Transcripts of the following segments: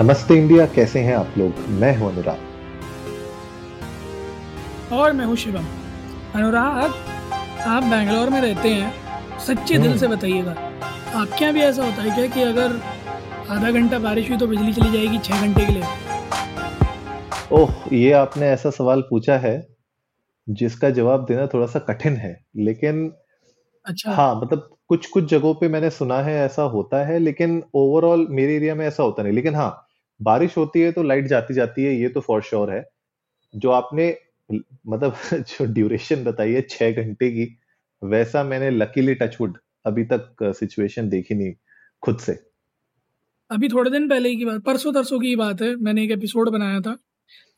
नमस्ते इंडिया कैसे हैं आप लोग? मैं हूँ अनुराग। और मैं हूँ शिवम। अनुराग आप बैंगलोर में रहते हैं। सच्चे दिल से बताइएगा। आपके यहाँ भी ऐसा होता है क्या कि अगर आधा घंटा बारिश हुई तो बिजली चली जाएगी छः घंटे के लिए? ओह ये आपने ऐसा सवाल पूछा है जिसका जवाब देना थोड़ा सा कठिन है लेकिन अच्छा। हाँ मतलब कुछ कुछ जगहों पे मैंने सुना है ऐसा होता है लेकिन ओवरऑल मेरे एरिया में ऐसा होता नहीं। लेकिन हाँ बारिश होती है तो लाइट जाती जाती है ये तो फॉर श्योर है। जो आपने मतलब जो ड्यूरेशन बताई है छह घंटे की वैसा मैंने लकीली टचवुड अभी तक सिचुएशन देखी नहीं खुद से। अभी थोड़े दिन पहले की बात परसों तरसों की बात है मैंने एक एपिसोड बनाया था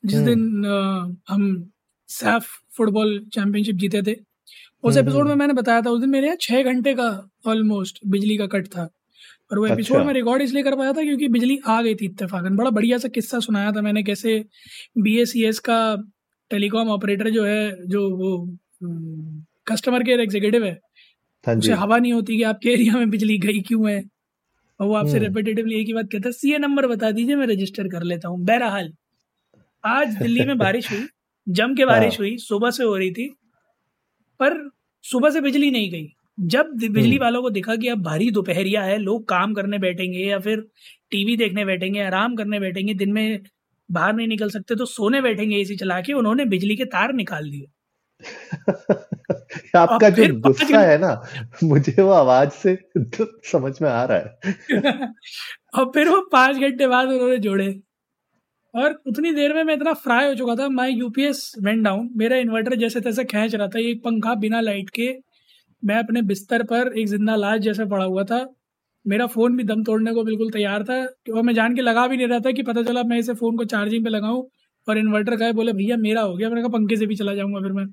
जिस हम्म। दिन अ, हम सैफ फुटबॉल चैंपियनशिप जीते थे। उस हम्म, एपिसोड में हम्म। मैंने बताया था उस दिन मेरे यहाँ छः घंटे का ऑलमोस्ट बिजली का कट था और वो एपिसोड अच्छा। में रिकॉर्ड इसलिए कर पाया था क्योंकि बिजली आ गई थी इत्तेफाकन बड़ा बढ़िया सा किस्सा सुनाया था मैंने कैसे बी का टेलीकॉम ऑपरेटर जो है जो वो कस्टमर केयर एग्जीक्यूटिव है हाँ उसे हवा नहीं होती कि आपके एरिया में बिजली गई क्यों है और वो आपसे हम्म। रेपिटेटिवली एक ही बात कहता है सीए नंबर बता दीजिए मैं रजिस्टर कर लेता हूँ बहरहाल आज दिल्ली में बारिश हुई जम के बारिश हाँ। हुई सुबह से हो रही थी पर सुबह से बिजली नहीं गई। जब बिजली हम्म। वालों को दिखा कि अब भारी दोपहरिया है लोग काम करने बैठेंगे या फिर टीवी देखने बैठेंगे आराम करने बैठेंगे दिन में बाहर नहीं निकल सकते तो सोने बैठेंगे एसी चला के उन्होंने बिजली के तार निकाल दिए। आपका जो गुस्सा है ना मुझे वो आवाज़ से समझ में आ रहा है। और फिर वो पाँच घंटे बाद उन्होंने जोड़े। और उतनी देर में मैं इतना फ्राई हो चुका था माई यूपीएस वेंट डाउन मेरा इन्वर्टर जैसे तैसे खींच रहा था एक पंखा बिना लाइट के मैं अपने बिस्तर पर एक ज़िंदा लाश जैसे पड़ा हुआ था मेरा फ़ोन भी दम तोड़ने को बिल्कुल तैयार था और मैं जान के लगा भी नहीं रहा था कि पता चला मैं इसे फ़ोन को चार्जिंग पे लगाऊँ और इन्वर्टर का है बोले भैया मेरा हो गया मैंने कहा पंखे से भी चला जाऊँगा फिर मैं।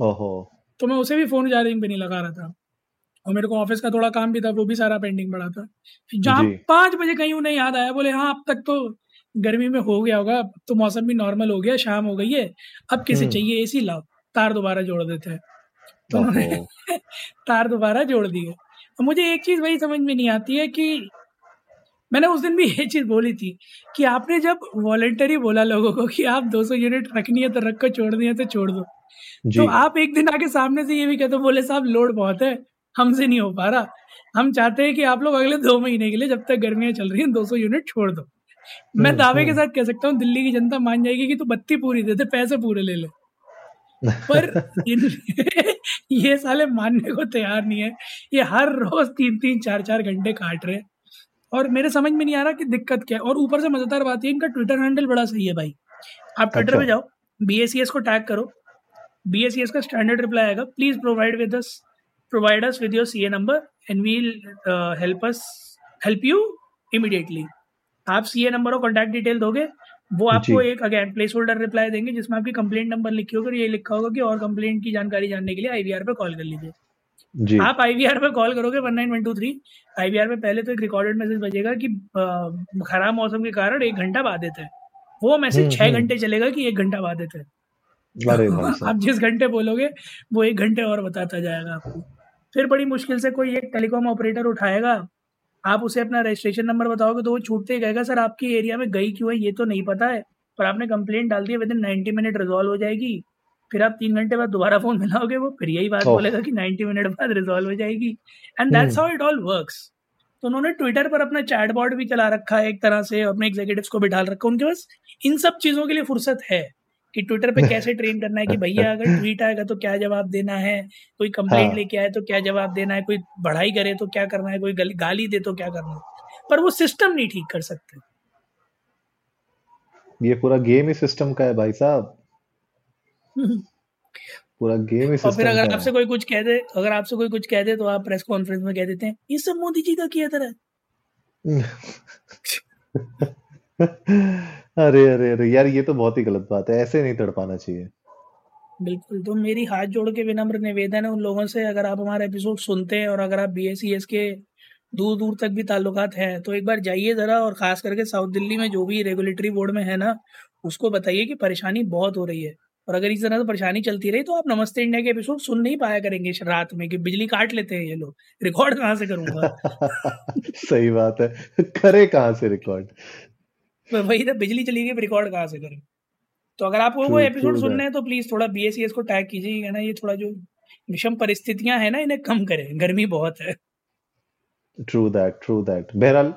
ओहो। तो मैं उसे भी फ़ोन चार्जिंग पे नहीं लगा रहा था और मेरे को ऑफ़िस का थोड़ा काम भी था वो भी सारा पेंडिंग पड़ा था। जहाँ पाँच बजे कहीं उन्हें याद आया बोले हाँ अब तक तो गर्मी में हो गया होगा अब तो मौसम भी नॉर्मल हो गया शाम हो गई है अब किसे हम्म। चाहिए एसी लाओ तार दोबारा जोड़ देते हैं। तो उन्होंने तार दोबारा जोड़ दिए। और मुझे एक चीज़ वही समझ में नहीं आती है कि मैंने उस दिन भी ये चीज़ बोली थी कि आपने जब वॉलेंटरी बोला लोगों को कि आप 200 यूनिट रखनी है तो रख कर छोड़नी है तो छोड़ दो। तो आप एक दिन आके सामने से ये भी कहते हो बोले साहब लोड बहुत है हमसे नहीं हो पा रहा। हम चाहते हैं कि आप लोग अगले दो महीने के लिए जब तक गर्मियाँ चल रही हैं 200 यूनिट छोड़ दो। मैं हम्म, दावे के हम्म। साथ कह सकता हूँ दिल्ली की जनता मान जाएगी कि तू बत्ती पूरी दे दे पैसे पूरे ले ले। पर इन ये साले मानने को तैयार नहीं है। ये हर रोज तीन तीन चार चार घंटे काट रहे और मेरे समझ में नहीं आ रहा कि दिक्कत क्या है। और ऊपर से मज़ेदार बात ये इनका ट्विटर हैंडल बड़ा सही है भाई। आप ट्विटर अच्छा। पे जाओ बी को टैग करो। बी का स्टैंडर्ड रिप्लाई आएगा। Please provide with us provide us with your C number and we'll help us help you immediately आप सी नंबर और कॉन्टैक्ट डिटेल दोगे वो आपको एक अगेन प्लेस होल्डर रिप्लाई देंगे जिसमें आपकी कंप्लेंट नंबर लिखी होगी और ये लिखा होगा कि और कंप्लेंट की जानकारी जानने के लिए आईवीआर पे कॉल कर लीजिए। जी। आप आईवीआर पे कॉल करोगे one nine one two three IVR पे पहले तो एक रिकॉर्डेड मैसेज बजेगा कि खराब मौसम के कारण एक घंटा बाधित है। वो मैसेज हम्म, छह हम्म। घंटे चलेगा कि एक घंटा बाधित है। आप जिस घंटे बोलोगे वो एक घंटे और बताता जाएगा आपको। फिर बड़ी मुश्किल से कोई एक टेलीकॉम ऑपरेटर उठाएगा आप उसे अपना रजिस्ट्रेशन नंबर बताओगे तो वो छूटते ही कहेगा सर आपके एरिया में गई क्यों है? ये तो नहीं पता है। पर आपने कंप्लेंट डाल दी है within ninety minute resolve हो जाएगी। फिर आप तीन घंटे बाद दोबारा फ़ोन मिलाओगे वो फिर यही बात बोलेगा कि नाइन्टी मिनट बाद रिजॉल्व हो जाएगी। And that's how it all works तो उन्होंने ट्विटर पर अपना चैट चैटबॉट भी चला रखा है एक तरह से अपने एग्जीक्यूटिव्स को बिठा रखा है। उनके पास इन सब चीज़ों के लिए फुर्सत है। कि ट्विटर पे कैसे ट्रेन करना है कि भैया अगर ट्वीट आएगा तो क्या जवाब देना है? कोई कंप्लेंट हाँ। लेके आए तो क्या जवाब देना है? कोई बढ़ाई करे तो क्या करना है? कोई गल- गाली दे तो क्या करना है? पर वो सिस्टम नहीं ठीक कर सकते। ये पूरा गेम ही सिस्टम का है भाई साहब। पूरा गेम ही और फिर सिस्टम अगर आपसे कोई कुछ कह दे अगर आपसे कोई कुछ कह दे तो आप प्रेस कॉन्फ्रेंस में कह देते हैं ये सब मोदी जी का किया तरह अरे अरे अरे यार ये तो बहुत ही गलत बात है ऐसे नहीं तड़पाना चाहिए। बिल्कुल तो मेरी हाथ जोड़ के विनम्र निवेदन है उन लोगों से अगर आप हमारा एपिसोड सुनते हैं और अगर आप बी के दूर दूर तक भी ताल्लुकात हैं तो एक बार जाइए ज़रा और ख़ास करके साउथ दिल्ली में जो भी रेगुलेटरी बोर्ड में है ना उसको बताइए कि परेशानी बहुत हो रही है। और अगर इस तरह से परेशानी चलती रही तो आप नमस्ते इंडिया के एपिसोड सुन नहीं पाया करेंगे रात में कि बिजली काट लेते हैं ये लोग। रिकॉर्ड कहाँ से करूँगा? सही बात है करे कहाँ से रिकॉर्ड वही तो बिजली चली गई रिकॉर्ड कहाँ से करें? तो अगर आपको वो एपिसोड सुनने हैं तो प्लीज़ थोड़ा बी एस को टैग कीजिए ना? ये थोड़ा जो विषम परिस्थितियाँ हैं ना इन्हें कम करें। गर्मी बहुत है। ट्रू दैट ट्रू दैट बहरहाल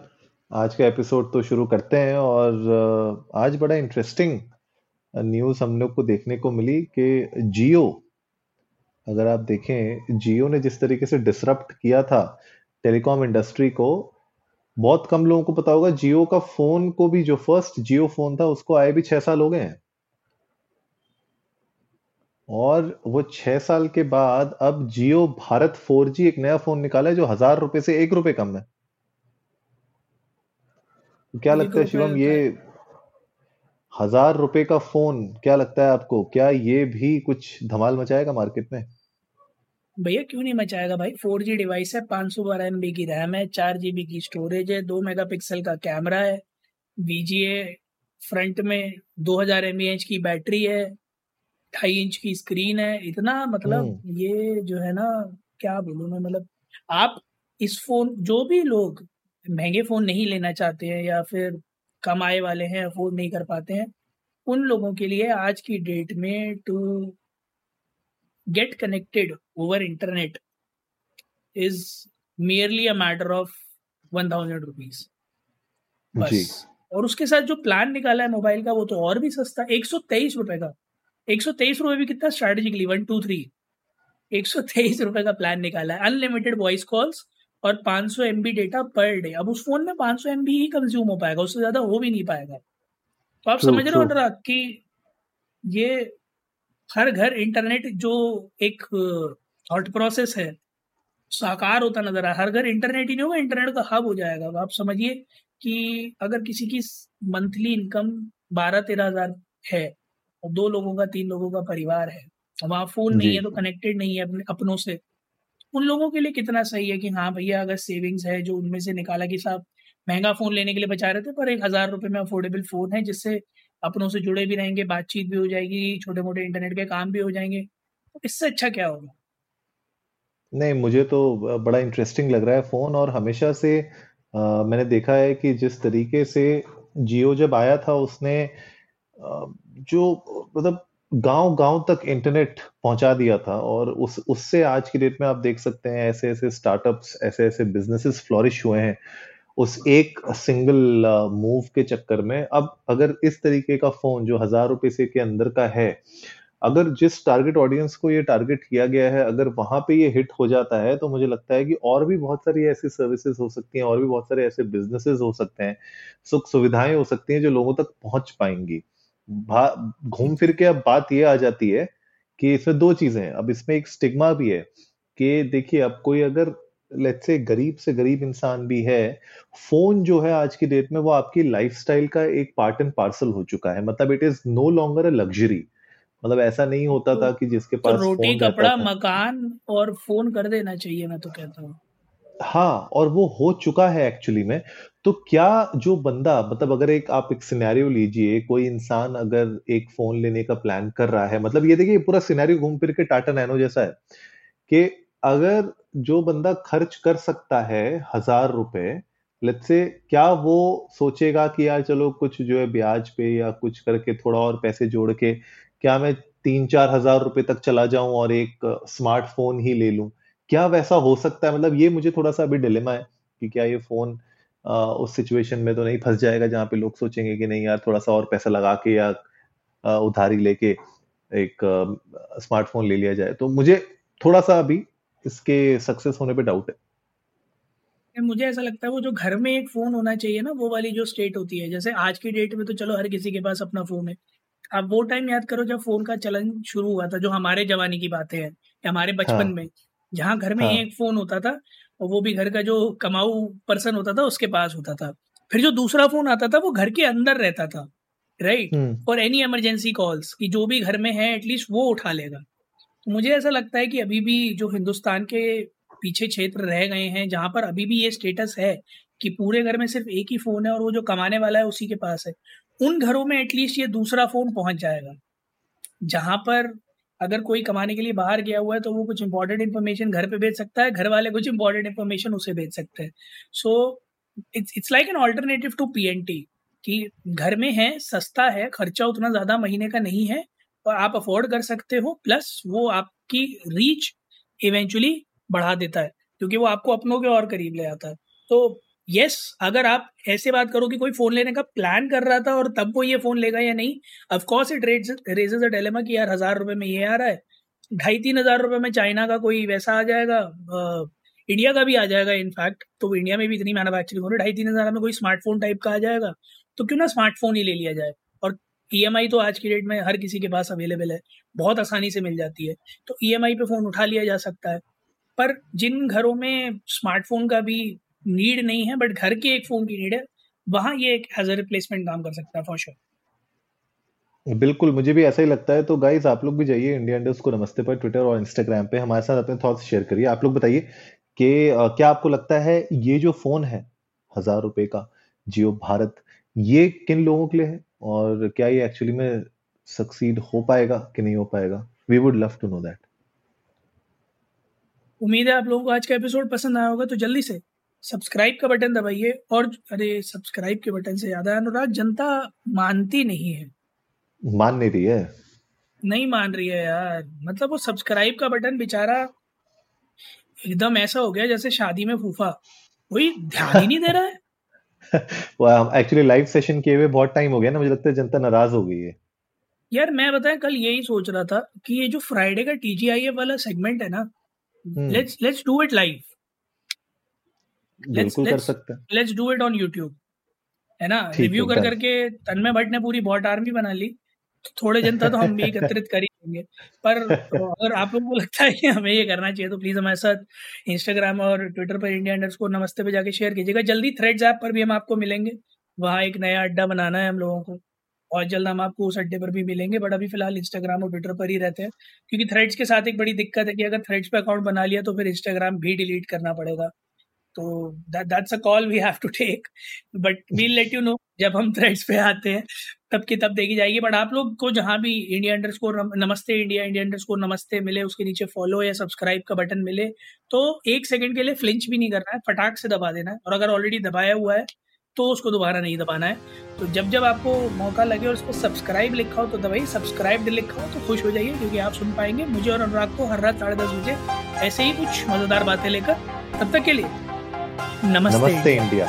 आज का एपिसोड तो शुरू करते हैं और आज बड़ा इंटरेस्टिंग न्यूज़ हम लोग को देखने को मिली कि जियो अगर आप देखें जियो ने जिस तरीके से डिसरप्ट किया था टेलीकॉम इंडस्ट्री को बहुत कम लोगों को पता होगा जियो का फ़ोन को भी जो फ़र्स्ट जियो फ़ोन था उसको आए भी छह साल हो गए हैं। और वो छह साल के बाद अब जियो भारत 4G एक नया फ़ोन निकाला है जो हज़ार रुपए से एक रुपए कम है। क्या लगता है शिवम ये हज़ार रुपए का फ़ोन क्या लगता है आपको? क्या ये भी कुछ धमाल मचाएगा मार्केट में? भैया क्यों नहीं मचाएगा भाई फोर जी डिवाइस है पाँच सौ बारह एम बी की रैम है चार जीबी की स्टोरेज है दो मेगापिक्सल का कैमरा है वीजीए फ्रंट में दो हज़ार एम एच की बैटरी है ढाई इंच की स्क्रीन है इतना मतलब हम्म। ये जो है ना क्या बोलूँ मैं मतलब आप इस फ़ोन जो भी लोग महँगे फ़ोन नहीं लेना चाहते हैं या फिर कम आय वाले हैं अफोर्ड नहीं कर पाते हैं उन लोगों के लिए आज की डेट में to connected over internet is merely a matter of one thousand rupees बस। और उसके साथ जो प्लान निकाला है मोबाइल का वो तो और भी सस्ता एक सौ तेईस रुपए का। एक सौ तेईस रुपए भी कितना स्ट्रेटेजिकली वन टू थ्री एक सौ तेईस रुपए का प्लान निकाला है। अनलिमिटेड वॉइस कॉल्स और 500 सौ एम डेटा पर डे अब उस फ़ोन में 500 सौ ही कंज्यूम हो पाएगा उससे ज़्यादा हो भी नहीं पाएगा। तो आप समझ रहे हो ना कि ये हर घर इंटरनेट जो एक थॉट प्रोसेस है साकार होता नज़र आया हर घर इंटरनेट ही नहीं होगा इंटरनेट का हब हो जाएगा। आप समझिए कि अगर किसी की मंथली इनकम बारह तेरह हज़ार है और दो लोगों का तीन लोगों का परिवार है वहाँ फ़ोन नहीं है तो कनेक्टेड नहीं है अपने अपनों से उन लोगों के लिए कितना सही है कि हाँ भैया अगर सेविंग्स है जो उनमें से निकाला कि साहब महँगा फ़ोन लेने के लिए बचा रहे थे पर एक हज़ार रुपये में अफोर्डेबल फ़ोन है जिससे अपनों से जुड़े भी रहेंगे बातचीत भी हो जाएगी छोटे मोटे इंटरनेट के काम भी हो जाएँगे। तो इससे अच्छा क्या होगा? नहीं मुझे तो बड़ा इंटरेस्टिंग लग रहा है फ़ोन और हमेशा से आ, मैंने देखा है कि जिस तरीके से जियो जब आया था उसने आ, जो मतलब गाँव गाँव तक इंटरनेट पहुँचा दिया था और उस उससे आज की डेट में आप देख सकते हैं ऐसे ऐसे स्टार्टअप्स ऐसे ऐसे बिजनेसेस फ्लोरिश हुए हैं। उस एक सिंगल मूव के चक्कर में, अब अगर इस तरीके का फ़ोन जो हज़ार रुपए से के अंदर का है, अगर जिस टारगेट ऑडियंस को ये टारगेट किया गया है, अगर वहाँ पे ये हिट हो जाता है तो मुझे लगता है कि और भी बहुत सारी ऐसी सर्विसेज़ हो सकती हैं, और भी बहुत सारे ऐसे बिजनेसेस हो सकते हैं, सुख सुविधाएँ हो सकती हैं जो लोगों तक पहुँच पाएँगी। घूम फिर के अब बात ये आ जाती है कि इसमें दो चीज़ें हैं। अब इसमें एक स्टिग्मा भी है कि देखिए, अब कोई अगर लेट्स से गरीब से गरीब इंसान भी है फ़ोन जो है आज की डेट में वो आपकी लाइफस्टाइल का एक पार्ट एंड पार्सल हो चुका है। मतलब it is no longer a luxury मतलब ऐसा नहीं होता तो, था कि जिसके तो पास तो रोटी कपड़ा मकान और फ़ोन कर देना चाहिए मैं तो कहता हूँ। हाँ और वो हो चुका है एक्चुअली में। तो क्या जो बंदा मतलब अगर एक आप एक सिनेरियो लीजिए कोई इंसान अगर एक फ़ोन लेने का प्लान कर रहा है मतलब ये देखिए पूरा सिनेरियो घूम फिर के टाटा नैनो जैसा है कि अगर जो बंदा खर्च कर सकता है हज़ार रुपए लेट से क्या वो सोचेगा कि यार चलो कुछ जो है ब्याज पे या कुछ करके थोड़ा और पैसे जोड़ के क्या मैं तीन चार हज़ार रुपए तक चला जाऊँ और एक स्मार्टफ़ोन ही ले लूँ? क्या वैसा हो सकता है? मतलब ये मुझे थोड़ा सा अभी डिलेमा है कि क्या ये फ़ोन आ, उस सिचुएशन में तो नहीं फंस जाएगा जहाँ पे लोग सोचेंगे कि नहीं यार थोड़ा सा और पैसा लगा के या उधारी लेके एक स्मार्टफ़ोन ले लिया जाए। तो मुझे थोड़ा सा अभी इसके सक्सेस होने पे डाउट है। मुझे ऐसा लगता है वो जो घर में एक फ़ोन होना चाहिए ना वो वाली जो स्टेट होती है। जैसे आज की डेट में तो चलो हर किसी के पास अपना फ़ोन है। अब वो टाइम याद करो जब फ़ोन का चलन शुरू हुआ था जो हमारे जवानी की बातें हैं या हमारे बचपन हाँ. में। जहाँ घर में हाँ. एक फ़ोन होता था और वो भी घर का जो कमाऊ पर्सन होता था उसके पास होता था। फिर जो दूसरा फ़ोन आता था वो घर के अंदर रहता था राइट और एनी इमरजेंसी कॉल्स कि जो भी घर में है एटलीस्ट वो उठा लेगा। मुझे ऐसा लगता है कि अभी भी जो हिंदुस्तान के पीछे क्षेत्र रह गए हैं, जहाँ पर अभी भी ये स्टेटस है कि पूरे घर में सिर्फ़ एक ही फ़ोन है और वो जो कमाने वाला है उसी के पास है, उन घरों में एटलीस्ट ये दूसरा फ़ोन पहुँच जाएगा। जहाँ पर अगर कोई कमाने के लिए बाहर गया हुआ है तो वो कुछ इंपॉर्टेंट इन्फॉर्मेशन घर पे भेज सकता है, घर वाले कुछ इंपॉर्टेंट इन्फॉर्मेशन उसे भेज सकते हैं। So it's it's like an alternative to PNT कि घर में है, सस्ता है, खर्चा उतना ज़्यादा महीने का नहीं है आप अफोर्ड कर सकते हो प्लस वो आपकी रीच इवेंचुअली बढ़ा देता है क्योंकि वो आपको अपनों के और करीब ले आता है। तो यस yes, अगर आप ऐसे बात करो कि कोई फ़ोन लेने का प्लान कर रहा था और तब वो ये फ़ोन लेगा या नहीं of course it raises a dilemma कि यार हज़ार रुपये में ये आ रहा है ढाई तीन हज़ार रुपये में चाइना का कोई वैसा आ जाएगा आ, इंडिया का भी आ जाएगा इनफैक्ट तो इंडिया में भी इतनी मैनुफैक्चरिंग हो रही है ढाई तीन हज़ार में कोई स्मार्टफ़ोन टाइप का आ जाएगा तो क्यों ना स्मार्टफ़ोन ही ले लिया जाए? ई तो आज की डेट में हर किसी के पास अवेलेबल है। बहुत आसानी से मिल जाती है। तो ईएमआई पे फ़ोन उठा लिया जा सकता है। पर जिन घरों में स्मार्टफ़ोन का भी नीड नहीं है बट घर के एक फ़ोन की नीड है, वहाँ ये एक एज अ रिप्लेसमेंट काम कर सकता है फॉर श्योर बिल्कुल, मुझे भी ऐसा ही लगता है। तो गाइज़ आप लोग भी जाइए इंडिया इंडस्ट को नमस्ते पर ट्विटर और इंस्टाग्राम पे। हमारे साथ अपने थॉट्स शेयर करिए। आप लोग बताइए कि क्या आपको लगता है ये जो फ़ोन है, हज़ार रुपए का, जियो भारत, ये किन लोगों के लिए है? और क्या ये एक्चुअली में सक्सीड हो पाएगा कि नहीं हो पाएगा? We would love to know that उम्मीद है आप लोगों को आज का एपिसोड पसंद आया होगा तो जल्दी से सब्सक्राइब का बटन दबाइए और अरे सब्सक्राइब के बटन से याद है अनुराग जनता मानती नहीं है। मान नहीं रही है? नहीं मान रही है यार। मतलब वो सब्सक्राइब का बटन बेचारा एकदम ऐसा हो गया जैसे शादी में फूफा। कोई ध्यान ही नहीं दे रहा है। एक्चुअली लाइव सेशन किए हुए बहुत टाइम हो गया ना मुझे लगता है जनता नाराज़ हो गई है। यार मैं बताएँ कल यही सोच रहा था कि ये जो फ्राइडे का टीजीआईए वाला सेगमेंट है ना let's let's do it live बिल्कुल कर सकते हैं। Let's do it on YouTube है ना? रिव्यू कर करके तन्मय भट्ट ने पूरी बॉट आर्मी बना ली। थोड़े जनता तो हम भी एकत्रित कर ही देंगे पर अगर आप लोगों को लगता है कि हमें ये करना चाहिए तो प्लीज़ हमारे साथ इंस्टाग्राम और ट्विटर पर इंडिया अंडर को नमस्ते पे जाके शेयर कीजिएगा। जल्दी थ्रेड्स ऐप पर भी हम आपको मिलेंगे। वहाँ एक नया अड्डा बनाना है हम लोगों को। और जल्द हम आपको उस अड्डे पर भी मिलेंगे बट अभी फ़िलहाल इंस्टाग्राम और ट्विटर पर ही रहते हैं। क्योंकि थ्रेड्स के साथ एक बड़ी दिक्कत है कि अगर थ्रेड्स पे अकाउंट बना लिया तो फिर इंस्टाग्राम भी डिलीट करना पड़ेगा। तो that's a call we have to take but we'll let you know जब हम थ्रेड्स पे आते हैं। तब की तब देखी जाएगी। बट आप लोग को जहाँ भी India under score namaste India India under score namaste मिले उसके नीचे फॉलो या सब्सक्राइब का बटन मिले तो एक सेकंड के लिए फ्लिंच भी नहीं करना है फटाक से दबा देना है। और अगर ऑलरेडी दबाया हुआ है तो उसको दोबारा नहीं दबाना है। तो जब जब आपको मौका लगे और उस पर सब्सक्राइब लिखा हो तो दबाइए। सब्सक्राइब लिखा हो तो खुश हो जाइए क्योंकि आप सुन पाएँगे। मुझे और अनुराग को हर रात साढ़े दस बजे ऐसे ही कुछ मज़ेदार बातें लेकर। तब तक के लिए नमस्ते, नमस्ते इंडिया।